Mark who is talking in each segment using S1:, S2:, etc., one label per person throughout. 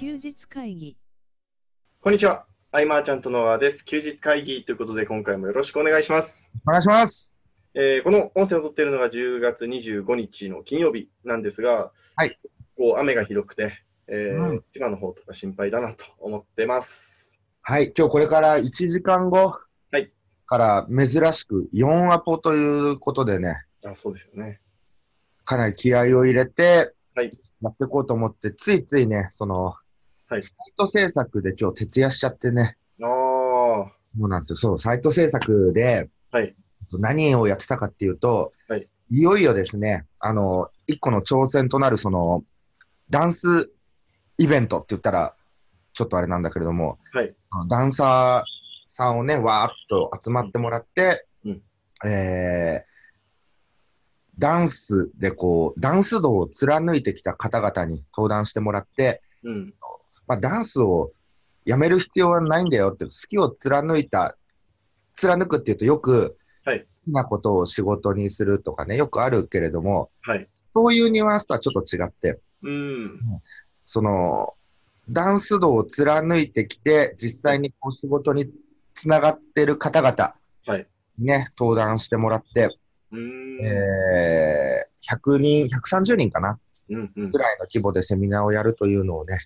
S1: 休日会議
S2: こんにちは。アイマーちゃんとの輪です。休日会議ということで、今回もよろしくお願いします。
S3: お願いします。
S2: えーこの音声を撮っているのが10月25日の金曜日なんですが、
S3: はい
S2: こう雨がひどくて、えー
S3: うん
S2: 千葉の方とか心配だなと思ってます。
S3: はい、今日これから1時間後
S2: はい
S3: から珍しく4アポということでね、
S2: あ、そうですよね。
S3: かなり気合を入れて
S2: はい
S3: やっていこうと思って、ついついね、その、
S2: はい
S3: サイト制作で今日徹夜しちゃってね、
S2: ああ、
S3: そうなんですよ。そう、サイト制作で
S2: はい。
S3: 何をやってたかっていうと、
S2: はい
S3: いよいよですね、あの、一個の挑戦となるその、ダンスイベントって言ったら、ちょっとあれなんだけれども、
S2: はい。
S3: ダンサーさんをね、わーっと集まってもらって、
S2: うん
S3: えーダンスでこう、ダンス道を貫いてきた方々に登壇してもらって、
S2: うん。
S3: まあ、ダンスをやめる必要はないんだよって、好きを貫いた、貫くっていうとよく、
S2: はい
S3: 好きなことを仕事にするとかね、よくあるけれども、
S2: はい。
S3: そういうニュアンスとはちょっと違って、
S2: うん。
S3: その、ダンス道を貫いてきて、実際にこう仕事につながってる方々
S2: はい。
S3: にね、登壇してもらって、
S2: うん。
S3: えー、100人、130人かな
S2: うん。うん
S3: ぐ。らいの規模でセミナーをやるというのをね、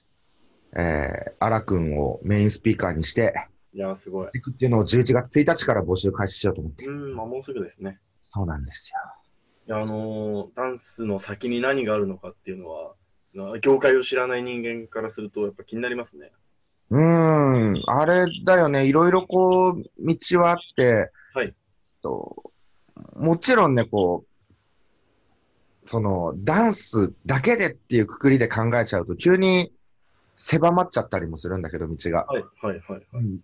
S3: えー、荒くんをメインスピーカーにして
S2: いやー、すごい。
S3: っていうのを11月1日から募集開始しようと思って。
S2: うん、まあ、もうすぐですね。
S3: そうなんですよ。
S2: いや、あのーダンスの先に何があるのかっていうのは、な業界を知らない人間からすると、やっぱ気になりますね。
S3: うーん、あれだよね、いろいろこう、道はあって、
S2: はい
S3: と、もちろんね、こう、その、ダンスだけでっていうくくりで考えちゃうと、急に狭まっちゃったりもするんだけど、道が。
S2: はい、はい、はい。
S3: うん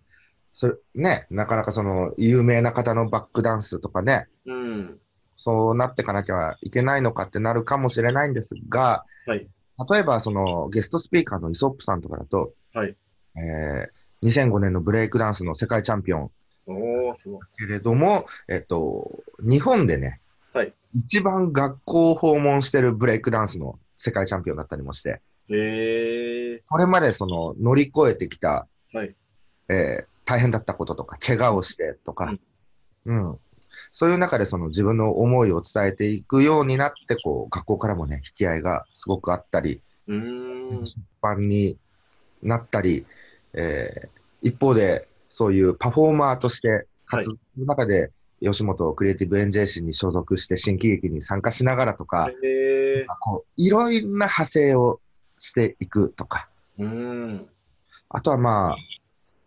S3: それね、なかなかその、有名な方のバックダンスとかね、
S2: うん。
S3: そうなっていかなきゃいけないのかってなるかもしれないんですが、
S2: はい。
S3: 例えばそのゲストスピーカーのイソップさんとかだと、
S2: はい。
S3: えー2005年のブレイクダンスの世界チャンピオン
S2: おー、すごい。
S3: けれども、えっと、日本でね、
S2: はい
S3: 一番学校を訪問してるブレイクダンスの世界チャンピオンだったりもして、
S2: へえ
S3: これまでその乗り越えてきた、
S2: はい。
S3: えー大変だったこととか、怪我をしてとか、うん。そういう中でその自分の思いを伝えていくようになって、こう、学校からもね、引き合いがすごくあったり、
S2: うーん。
S3: 出版になったり、えー一方で、そういうパフォーマーとして活動の中で、吉本クリエイティブエンジェイシーに所属して新喜劇に参加しながらとか、
S2: へえ
S3: こういろいろな派生をしていくとか、
S2: うーん。
S3: あとはまあ、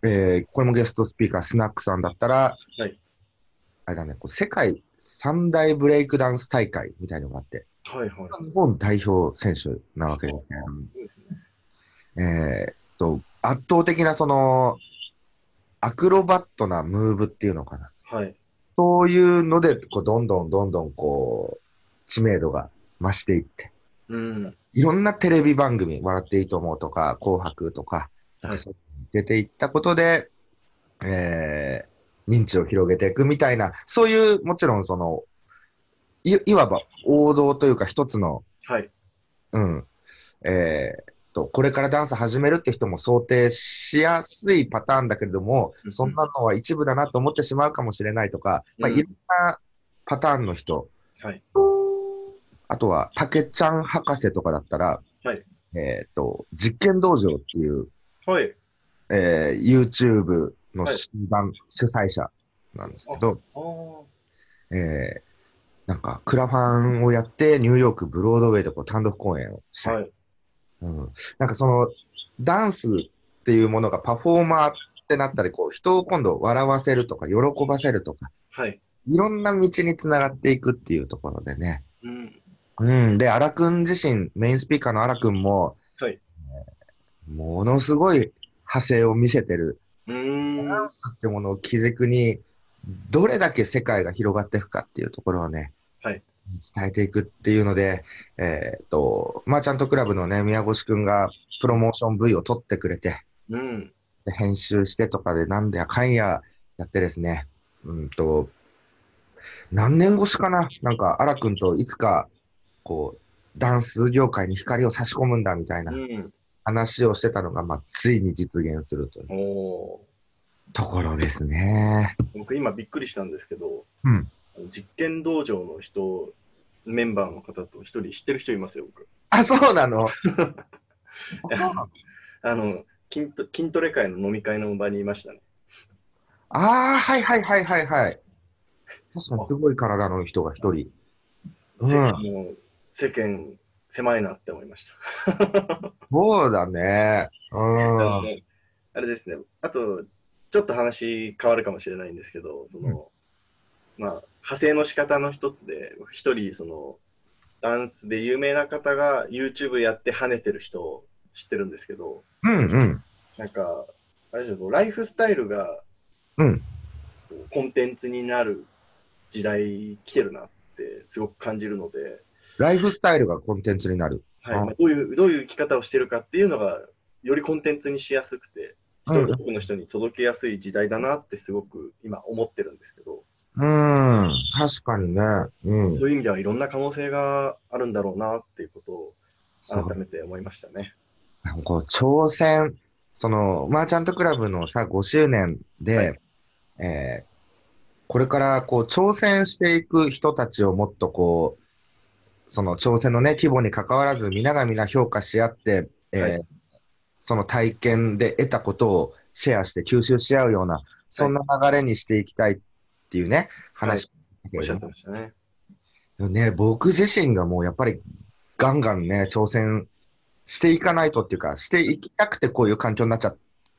S3: えーこれもゲストスピーカー、スナックさんだったら、
S2: はい
S3: あれだね、こう世界三大ブレイクダンス大会みたいなのがあって、
S2: はい、はい。
S3: 日本代表選手なわけです
S2: ね。
S3: えーっと、圧倒的なその、アクロバットなムーブっていうのかな。
S2: はい。
S3: そういうので、こう、どんどんどんどんこう、知名度が増していって、
S2: うん。
S3: いろんなテレビ番組、笑っていいと思うとか、紅白とか、
S2: はい。
S3: 出ていったことで、えー認知を広げていくみたいな、そういう、もちろんその、いいわば王道というか一つの、
S2: はい。
S3: うん、えーっと、これからダンス始めるって人も想定しやすいパターンだけれども
S2: う、ん
S3: そんなのは一部だなと思ってしまうかもしれないとか、まあ、
S2: うん
S3: いろんなパターンの人、
S2: はい。
S3: あとは、たけちゃん博士とかだったら、
S2: はい
S3: えーっと、実験道場っていう、
S2: はい。
S3: えー YouTube の
S2: はい
S3: 集団、主催者なんですけど、えーなんか、クラファンをやって、ニューヨーク、ブロードウェイでこう単独公演をしたり
S2: はい。
S3: うん、なんかその、ダンスっていうものがパフォーマーってなったり、こう、人を今度笑わせるとか、喜ばせるとか、
S2: はい。
S3: いろんな道につながっていくっていうところでね。
S2: うん。
S3: うん。で、荒くん自身、メインスピーカーの荒くんも、
S2: はい。
S3: ものすごい派生を見せてる。
S2: うーん。
S3: ダンスってものを基軸に、どれだけ世界が広がっていくかっていうところをね、
S2: はい
S3: 伝えていくっていうので、えーっと、マーチャントクラブのね、宮越くんがプロモーション V を撮ってくれて、
S2: うん。
S3: で編集してとかでなんでやかんややってですね、うんと、何年越しかな？なんか、荒くんといつか、こう、ダンス業界に光を差し込むんだみたいな
S2: うん。
S3: 話をしてたのが、まあ、ついに実現するという
S2: お
S3: ところですね。
S2: ー僕今びっくりしたんですけど、
S3: うん
S2: 実験道場の人、メンバーの方と一人知ってる人いますよ、僕。
S3: あ、そうなの？あそうなの？
S2: あの筋ト筋トレ会の飲み会の場にいましたね。
S3: ああ、はいはいはいはいはい。確かにすごい体の人が一人。うん
S2: 世間狭いなって思いました。
S3: そうだね。うん。
S2: あれですね、あと、ちょっと話変わるかもしれないんですけど、その、まあ、派生の仕方の一つで、一人、その、ダンスで有名な方が YouTube やって跳ねてる人を知ってるんですけど、
S3: うんうん。
S2: なんか、あれですよ、ライフスタイルが、
S3: うん
S2: コンテンツになる時代来てるなってすごく感じるので、
S3: ライフスタイルがコンテンツになる。
S2: はいどういう、どういう生き方をしてるかっていうのが、よりコンテンツにしやすくて、
S3: うん
S2: 多くの人に届けやすい時代だなってすごく今思ってるんですけど、
S3: うん。確かにね。うん。
S2: そういう意味ではいろんな可能性があるんだろうなっていうことを改めて思いましたね。
S3: こう挑戦、その、マーチャントクラブのさ、5周年で、
S2: はい
S3: えーこれからこう挑戦していく人たちをもっとこう、その挑戦のね、規模に関わらず、皆が皆評価し合って、えー
S2: はい。
S3: その体験で得たことをシェアして吸収し合うような、そんな流れにしていきたいっていうね、話。だけ
S2: おっしゃってましたね。
S3: ね、僕自身がもうやっぱりガンガンね、挑戦していかないとっていうか、していきたくてこういう環境になっちゃっ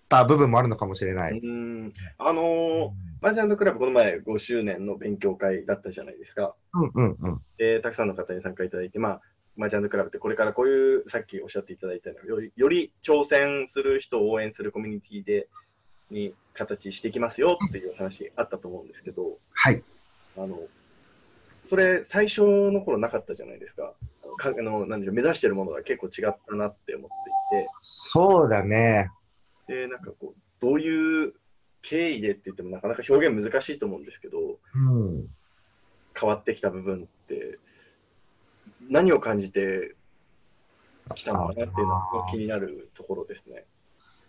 S3: た部分もあるのかもしれな
S2: う
S3: い。
S2: ん。あのーマージャンクラブこの前5周年の勉強会だったじゃないですか。
S3: うんうんうん。
S2: で、たくさんの方に参加いただいて、まあ、マージャンクラブってこれからこういう、さっきおっしゃっていただいたようにより、挑戦する人を応援するコミュニティで、に形していきますよっていう話あったと思うんですけど、
S3: はい。
S2: あの、それ最初の頃なかったじゃないですか。かあのなんでしょう目指してるものが結構違ったなって思って
S3: そうだね。
S2: で、なんかこう、どういう経緯でって言ってもなかなか表現難しいと思うんですけど、
S3: うん。
S2: 変わってきた部分って、何を感じてきたのかなっていうのが気になるところですね。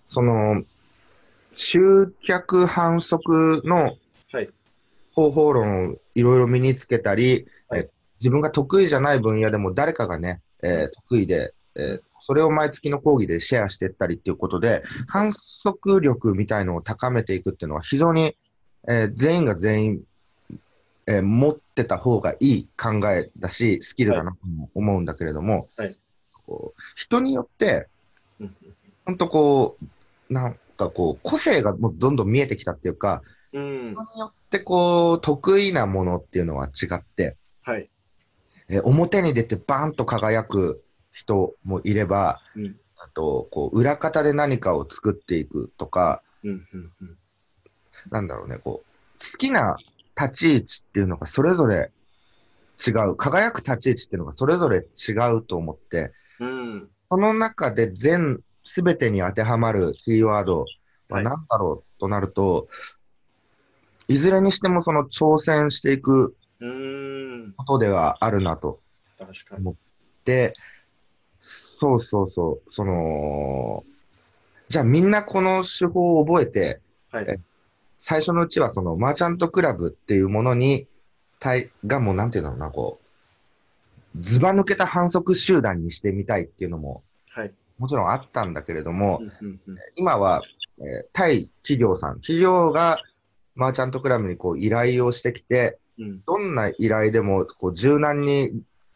S3: その、集客反則の
S2: はい。
S3: 方法論をいろいろ身につけたり、
S2: はい
S3: え自分が得意じゃない分野でも誰かがね、えー得意で、えーそれを毎月の講義でシェアしていったりっていうことで、反則力みたいのを高めていくっていうのは非常に、えー全員が全員、えー持ってた方がいい考えだし、スキルだなとも思うんだけれども、
S2: はい
S3: こう人によって、
S2: うん
S3: 本当こう、なんかこう、個性がもうどんどん見えてきたっていうか、
S2: うん。
S3: 人によってこう、得意なものっていうのは違って、
S2: はい。
S3: えー表に出てバーンと輝く人もいれば、
S2: うん。
S3: あと、こう、裏方で何かを作っていくとか、
S2: うん。うん。うん。
S3: なんだろうね、こう、好きな立ち位置っていうのがそれぞれ違う、輝く立ち位置っていうのがそれぞれ違うと思って、
S2: うん。
S3: その中で全、すべてに当てはまるキーワードは
S2: はい
S3: 何だろうとなると、いずれにしてもその挑戦していく
S2: うん。
S3: ことではあるなと。
S2: 確かに。
S3: で、そうそうそう、その、じゃあみんなこの手法を覚えて、
S2: はい
S3: え最初のうちはそのマーチャントクラブっていうものに、対がもうなんていうんだろうな、こう、ずば抜けた反則集団にしてみたいっていうのも
S2: はい。
S3: もちろんあったんだけれども、
S2: うん。うん。うん。
S3: 今は、えー対企業さん、企業がマーチャントクラブにこう依頼をしてきて、
S2: うん。
S3: どんな依頼でもこう柔軟に、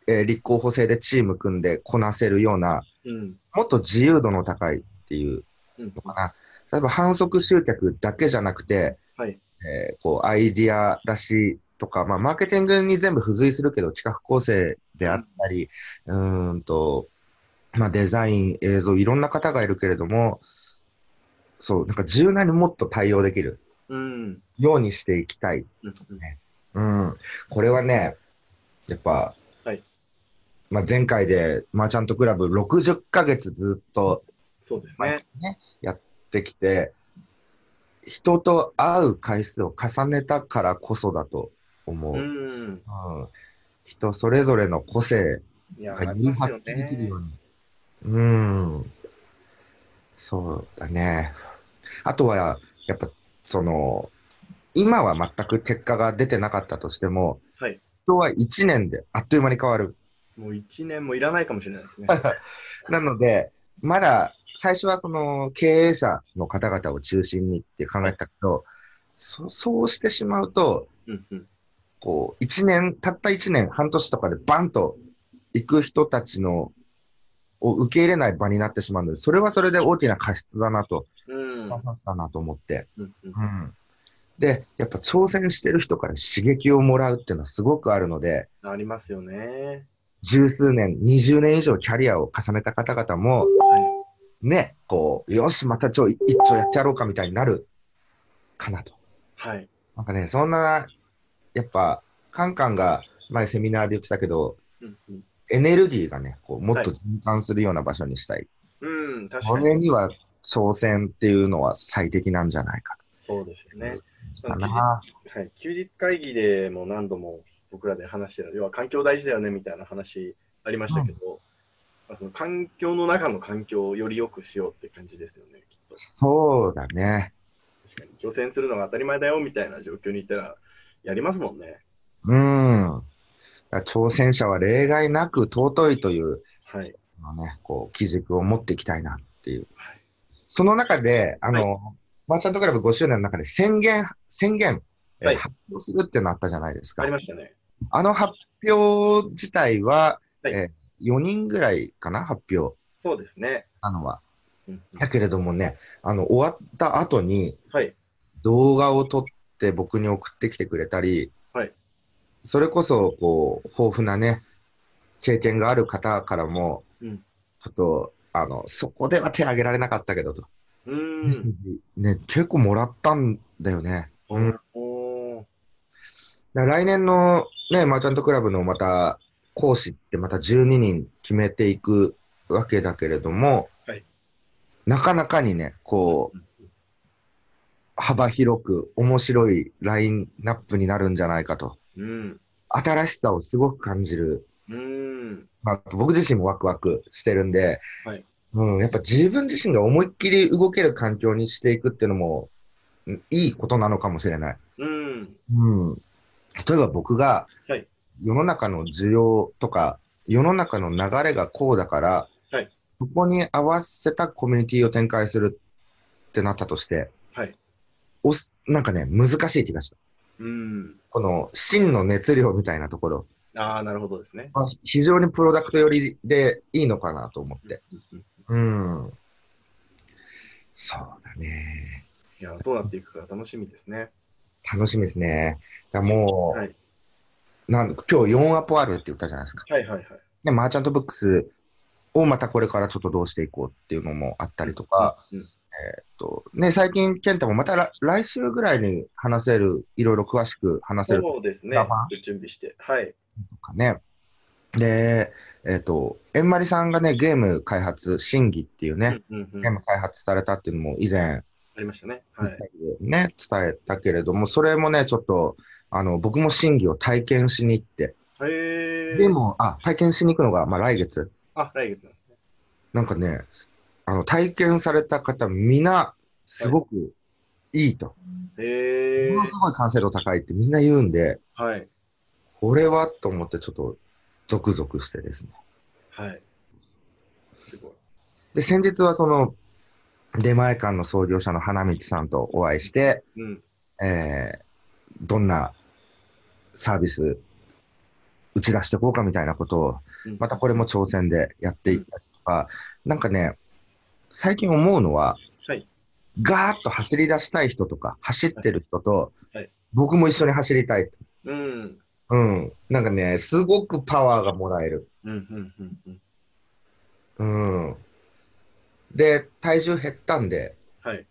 S3: えー立候補制でチーム組んでこなせるような、
S2: うん。
S3: もっと自由度の高いっていう
S2: うん。
S3: のかな。例えば反則集客だけじゃなくて、
S2: はい。
S3: えーこうアイディア出しとか、まあ、マーケティングに全部付随するけど、企画構成であったり、うーんと、まあ、デザイン、映像、いろんな方がいるけれども、そう、なんか柔軟にもっと対応できる
S2: うん。
S3: ようにしていきたい。
S2: うん。
S3: うん。これはね、やっぱ、
S2: はい
S3: まあ、前回でマーチャントクラブ60ヶ月ずっと
S2: そうですね。
S3: ね、やってきて、人と会う回数を重ねたからこそだと思う。
S2: う
S3: うん
S2: ん。
S3: 人それぞれの個性が誘発できるよ
S2: ね。
S3: うに。うん。そうだね。あとは、やっぱ、その、今は全く結果が出てなかったとしても、
S2: はい。
S3: 人は1年であっという間に変わる。
S2: もう1年もいらないかもしれないですね。
S3: なので、まだ最初はその経営者の方々を中心にって考えたけど、そそうしてしまうと、
S2: うんうん。
S3: こう、1年、たった1年、半年とかでバンと行く人たちの、を受け入れない場になってしまうので、それはそれで大きな過失だなと、
S2: うん。
S3: なさだなと思って。
S2: うんうん
S3: うん。で、やっぱ挑戦してる人から刺激をもらうっていうのはすごくあるので、
S2: ありますよね。
S3: 十数年、20年以上キャリアを重ねた方々も、
S2: は
S3: ね、こう、よし、またちょ、一丁やってやろうかみたいになるかなと。
S2: い。はい。
S3: なんかね、そんな、やっぱ、カンカンが前セミナーで言ってたけど、
S2: うんうん。
S3: エネルギーがね、こうもっと
S2: は
S3: 循環するような場所にしたい。
S2: うん、確
S3: こ
S2: かに。
S3: れには挑戦っていうのは最適なんじゃないか
S2: そうですよね。
S3: かな。
S2: はい。休日会議でも何度も僕らで話してる、要は環境大事だよねみたいな話ありましたけど、まあその環境の中の環境をより良くしようって感じですよね、きっと。
S3: そうだね。
S2: 確かに。挑戦するのが当たり前だよみたいな状況にいたら、やりますもんね。
S3: うん。挑戦者は例外なく尊いという、
S2: はい。
S3: のね、こう、基軸を持っていきたいなっていう。
S2: はい
S3: その中で、あの、マーチャントクラブ5周年の中で宣言、宣言、えー
S2: はい
S3: 発表するっていうのあったじゃないですか
S2: あり。ましたね。
S3: あの発表自体は、
S2: はい
S3: えー4人ぐらいかな、発表
S2: そうですね。
S3: なのは。だけれどもね、あの、終わった後に
S2: はい。
S3: 動画を撮って僕に送ってきてくれたり、
S2: はい
S3: それこそ、こう、豊富なね、経験がある方からも、
S2: うん
S3: ちょっと、あの、そこでは手挙げられなかったけどと。
S2: うーん。
S3: ね、結構もらったんだよね。うん。来年のね、マーチャントクラブのまた講師ってまた12人決めていくわけだけれども、
S2: はい
S3: なかなかにね、こう、幅広く面白いラインナップになるんじゃないかと。
S2: うん。
S3: 新しさをすごく感じる。
S2: うーん。
S3: まあ、僕自身もワクワクしてるんで、
S2: はい
S3: うん、やっぱ自分自身が思いっきり動ける環境にしていくっていうのも、うんいいことなのかもしれない。
S2: うん。
S3: うん。例えば僕が
S2: はい、
S3: 世の中の需要とか、世の中の流れがこうだから、
S2: はい
S3: そこに合わせたコミュニティを展開するってなったとして、
S2: はい。
S3: おすなんかね、難しい気がした。
S2: うん。
S3: この真の熱量みたいなところ、
S2: ああ、なるほどですね。
S3: まあ非常にプロダクト寄りでいいのかなと思って。
S2: うん。
S3: そうだね。
S2: いや、どうなっていくか楽しみですね。
S3: 楽しみですね。だもう、
S2: はい。
S3: なん今日4アポあるって言ったじゃないですか。
S2: はいはいはい。
S3: で、マーチャントブックスをまたこれからちょっとどうしていこうっていうのもあったりとか、
S2: うん
S3: えーっと、ね、最近、健太もまた来来週ぐらいに話せる、いろいろ詳しく話せると
S2: そうですね。準備して。はい。
S3: かね。で、えーっと、えんまりさんがね、ゲーム開発、審議っていうね、
S2: うんうんうん
S3: ゲーム開発されたっていうのも以前、
S2: ありましたね。はい。
S3: ね、伝えたけれども、それもね、ちょっと、あの、僕も審議を体験しに行って、
S2: へえ。
S3: で、も、あ、体験しに行くのが、まあ来月。
S2: あ、来月なんですね。
S3: なんかね、あの、体験された方、みんな、すごくいいと。
S2: へえ
S3: もの。すごい完成度高いってみんな言うんで、
S2: はい。
S3: これはと思ってちょっと、ゾクゾクしてですね。
S2: はい。すごい。
S3: で、先日はその、出前館の創業者の花道さんとお会いして、
S2: うん。
S3: えーどんなサービス打ち出していこうかみたいなことを、
S2: うん
S3: またこれも挑戦でやっていったりとか、なんかね、最近思うのは、
S2: はい。
S3: ガーッと走り出したい人とか、走ってる人と、
S2: はい
S3: 僕も一緒に走りたい。
S2: うん。
S3: うん。なんかね、すごくパワーがもらえる。
S2: うん。うん。うん。うん。
S3: うん。で、体重減ったんで、
S2: はい。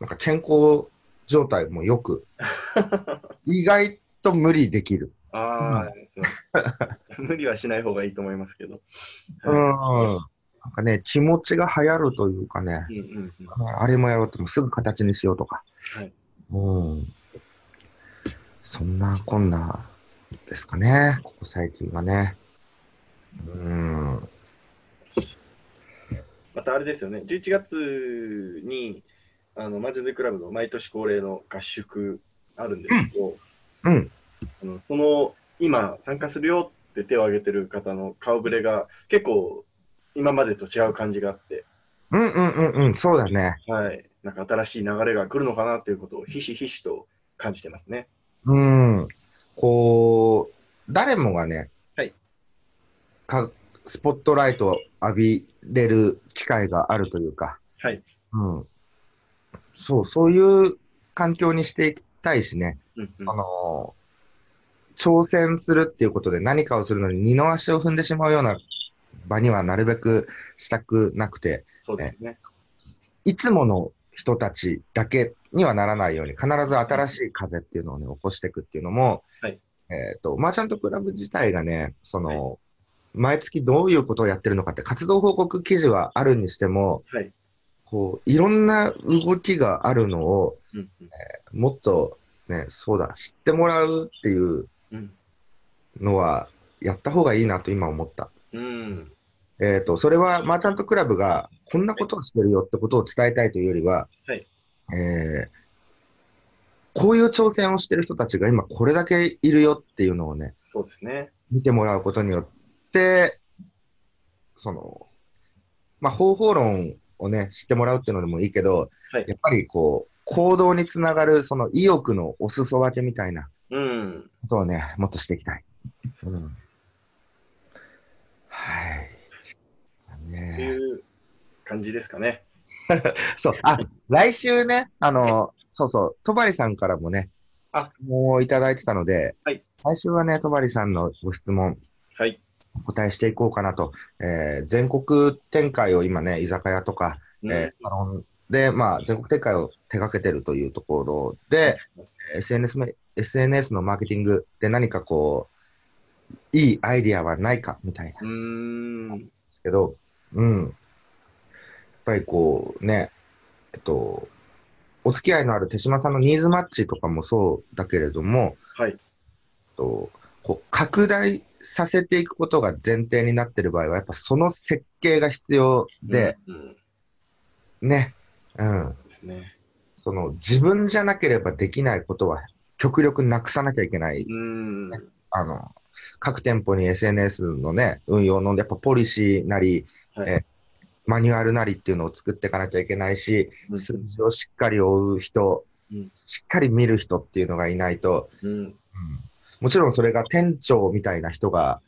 S3: なんか健康状態もよく、意外と無理できる。
S2: ああ、すいません無理はしない方がいいと思いますけど。
S3: うん。
S2: は
S3: なんかね、気持ちが流行るというかね、
S2: い。うん。うん。うん。
S3: あれもやろうともすぐ形にしようとか。
S2: はい。
S3: うん。そんなこんなですかね、ここ最近はね。うん。
S2: またあれですよね、11月に、あの、マジでクラブの毎年恒例の合宿あるんですけど、
S3: うん。
S2: あのその、今参加するよって手を挙げてる方の顔ぶれが結構今までと違う感じがあって、
S3: うんうんうんうん、そうだね。
S2: はい。なんか新しい流れが来るのかなっていうことをひしひしと感じてますね。
S3: うん。こう、誰もがね、
S2: はい
S3: か、スポットライトを浴びれる機会があるというか、
S2: はい。
S3: うん。そう、そういう環境にしていきたいしね、
S2: うんうん
S3: あの挑戦するっていうことで何かをするのに二の足を踏んでしまうような場にはなるべくしたくなくて、
S2: そうですね。
S3: いつもの人たちだけにはならないように、必ず新しい風っていうのをね、起こしていくっていうのも、
S2: はい
S3: えっ、と、マーチャントクラブ自体がね、その、毎月どういうことをやってるのかって、活動報告記事はあるにしても、
S2: はい。
S3: こう、いろんな動きがあるのを、
S2: うん
S3: もっとね、そうだ、知ってもらうっていう
S2: うん。
S3: のは、やった方がいいなと今思った。
S2: うん。
S3: えっ、と、それはマーチャントクラブがこんなことをしてるよってことを伝えたいというよりは、
S2: はい
S3: えーこういう挑戦をしてる人たちが今これだけいるよっていうのをね、
S2: そうですね。
S3: 見てもらうことによって、その、まあ、方法論をね、知ってもらうっていうのでもいいけど、
S2: はい
S3: やっぱりこう、行動につながるその意欲のお裾分けみたいな
S2: うん。
S3: ことをね、もっとしていきたい。うんはい。
S2: って
S3: ね
S2: いう感じですかね。
S3: そう、あ、来週ね、あの、そうそう、戸張さんからもね、
S2: あ
S3: 質問をいただいてたので、
S2: はい
S3: 来週はね、戸張さんのご質問、
S2: はい。
S3: お答えしていこうかなと。えー全国展開を今ね、居酒屋とか、
S2: うん
S3: えーサロンで、まあ、全国展開を手掛けてるというところで、SNS, め SNS のマーケティングで何かこう、いいアイディアはないかみたいな
S2: うーん。
S3: ですけど、うん。やっぱりこうね、えっと、お付き合いのある手島さんのニーズマッチとかもそうだけれども、
S2: はい。
S3: えっとこう拡大させていくことが前提になっている場合は、やっぱその設計が必要で、
S2: うん、うん。
S3: ね、うん。その自分じゃなければできないことは極力なくさなきゃいけない。あの、各店舗に SNS のね、運用のやっぱポリシーなり、
S2: はい
S3: えマニュアルなりっていうのを作っていかなきゃいけないし、
S2: うん
S3: 数字をしっかり追う人、
S2: うん
S3: しっかり見る人っていうのがいないと、
S2: うん。
S3: うんもちろんそれが店長みたいな人が、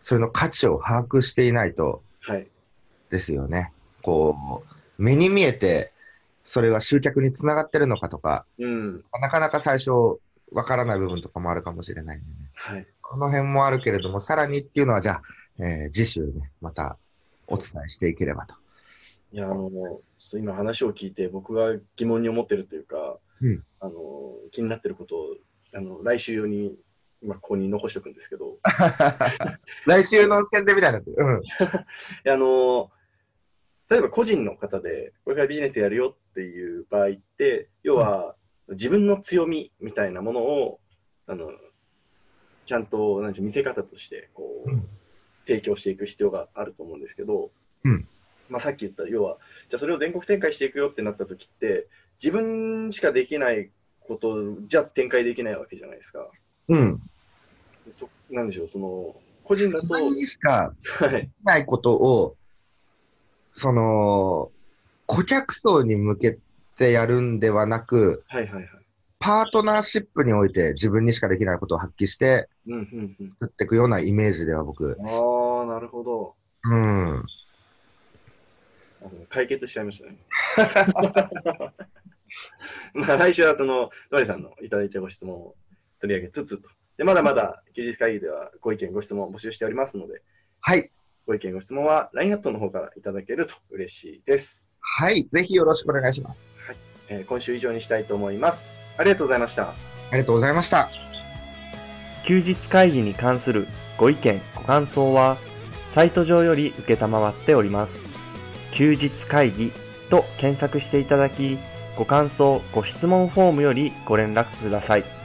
S3: それの価値を把握していないと
S2: はい。
S3: ですよね。こう、目に見えて、それは集客につながってるのかとか、
S2: うん。
S3: なかなか最初わからない部分とかもあるかもしれないんでね。
S2: はい。
S3: この辺もあるけれども、さらにっていうのは、じゃあ、えー次週ね、またお伝えしていければと。
S2: いや、あの、ちょっと今話を聞いて、僕が疑問に思ってるというか、
S3: うん
S2: あの、気になってることを、あの、来週用に、今ここに残しておくんですけど、
S3: 来週の宣伝みたいになってる。うん。
S2: あの、例えば個人の方で、これからビジネスやるよっていう場合って、要は、自分の強みみたいなものを、あの、ちゃんと、なんでしょう、見せ方として、こう、
S3: うん
S2: 提供していく必要があると思うんですけど、
S3: うん
S2: まあさっき言った、要は、じゃあそれを全国展開していくよってなった時って、自分しかできないことじゃ展開できないわけじゃないですか。
S3: うん。
S2: そなんでしょう、その、個人だと、
S3: 自分にしか
S2: はい、
S3: できないことを、その、顧客層に向けてやるんではなく、
S2: はいはいはい。
S3: パートナーシップにおいて自分にしかできないことを発揮して
S2: うんうんうん。
S3: 作っていくようなイメージでは僕、
S2: ああ、なるほど。
S3: うん。
S2: 解決しちゃいましたね。まあ来週はその、ドリさんのいただいたご質問を取り上げつつと。で、まだまだ休日会議ではご意見、ご質問を募集しておりますので、
S3: はい。
S2: ご意見、ご質問は LINE アットの方からいただけると嬉しいです。
S3: はい。ぜひよろしくお願いします。
S2: えー今週以上にしたいと思います。ありがとうございました。
S3: ありがとうございました。
S1: 休日会議に関するご意見、ご感想は、サイト上より受けたまわっております。休日会議と検索していただき、ご感想、ご質問フォームよりご連絡ください。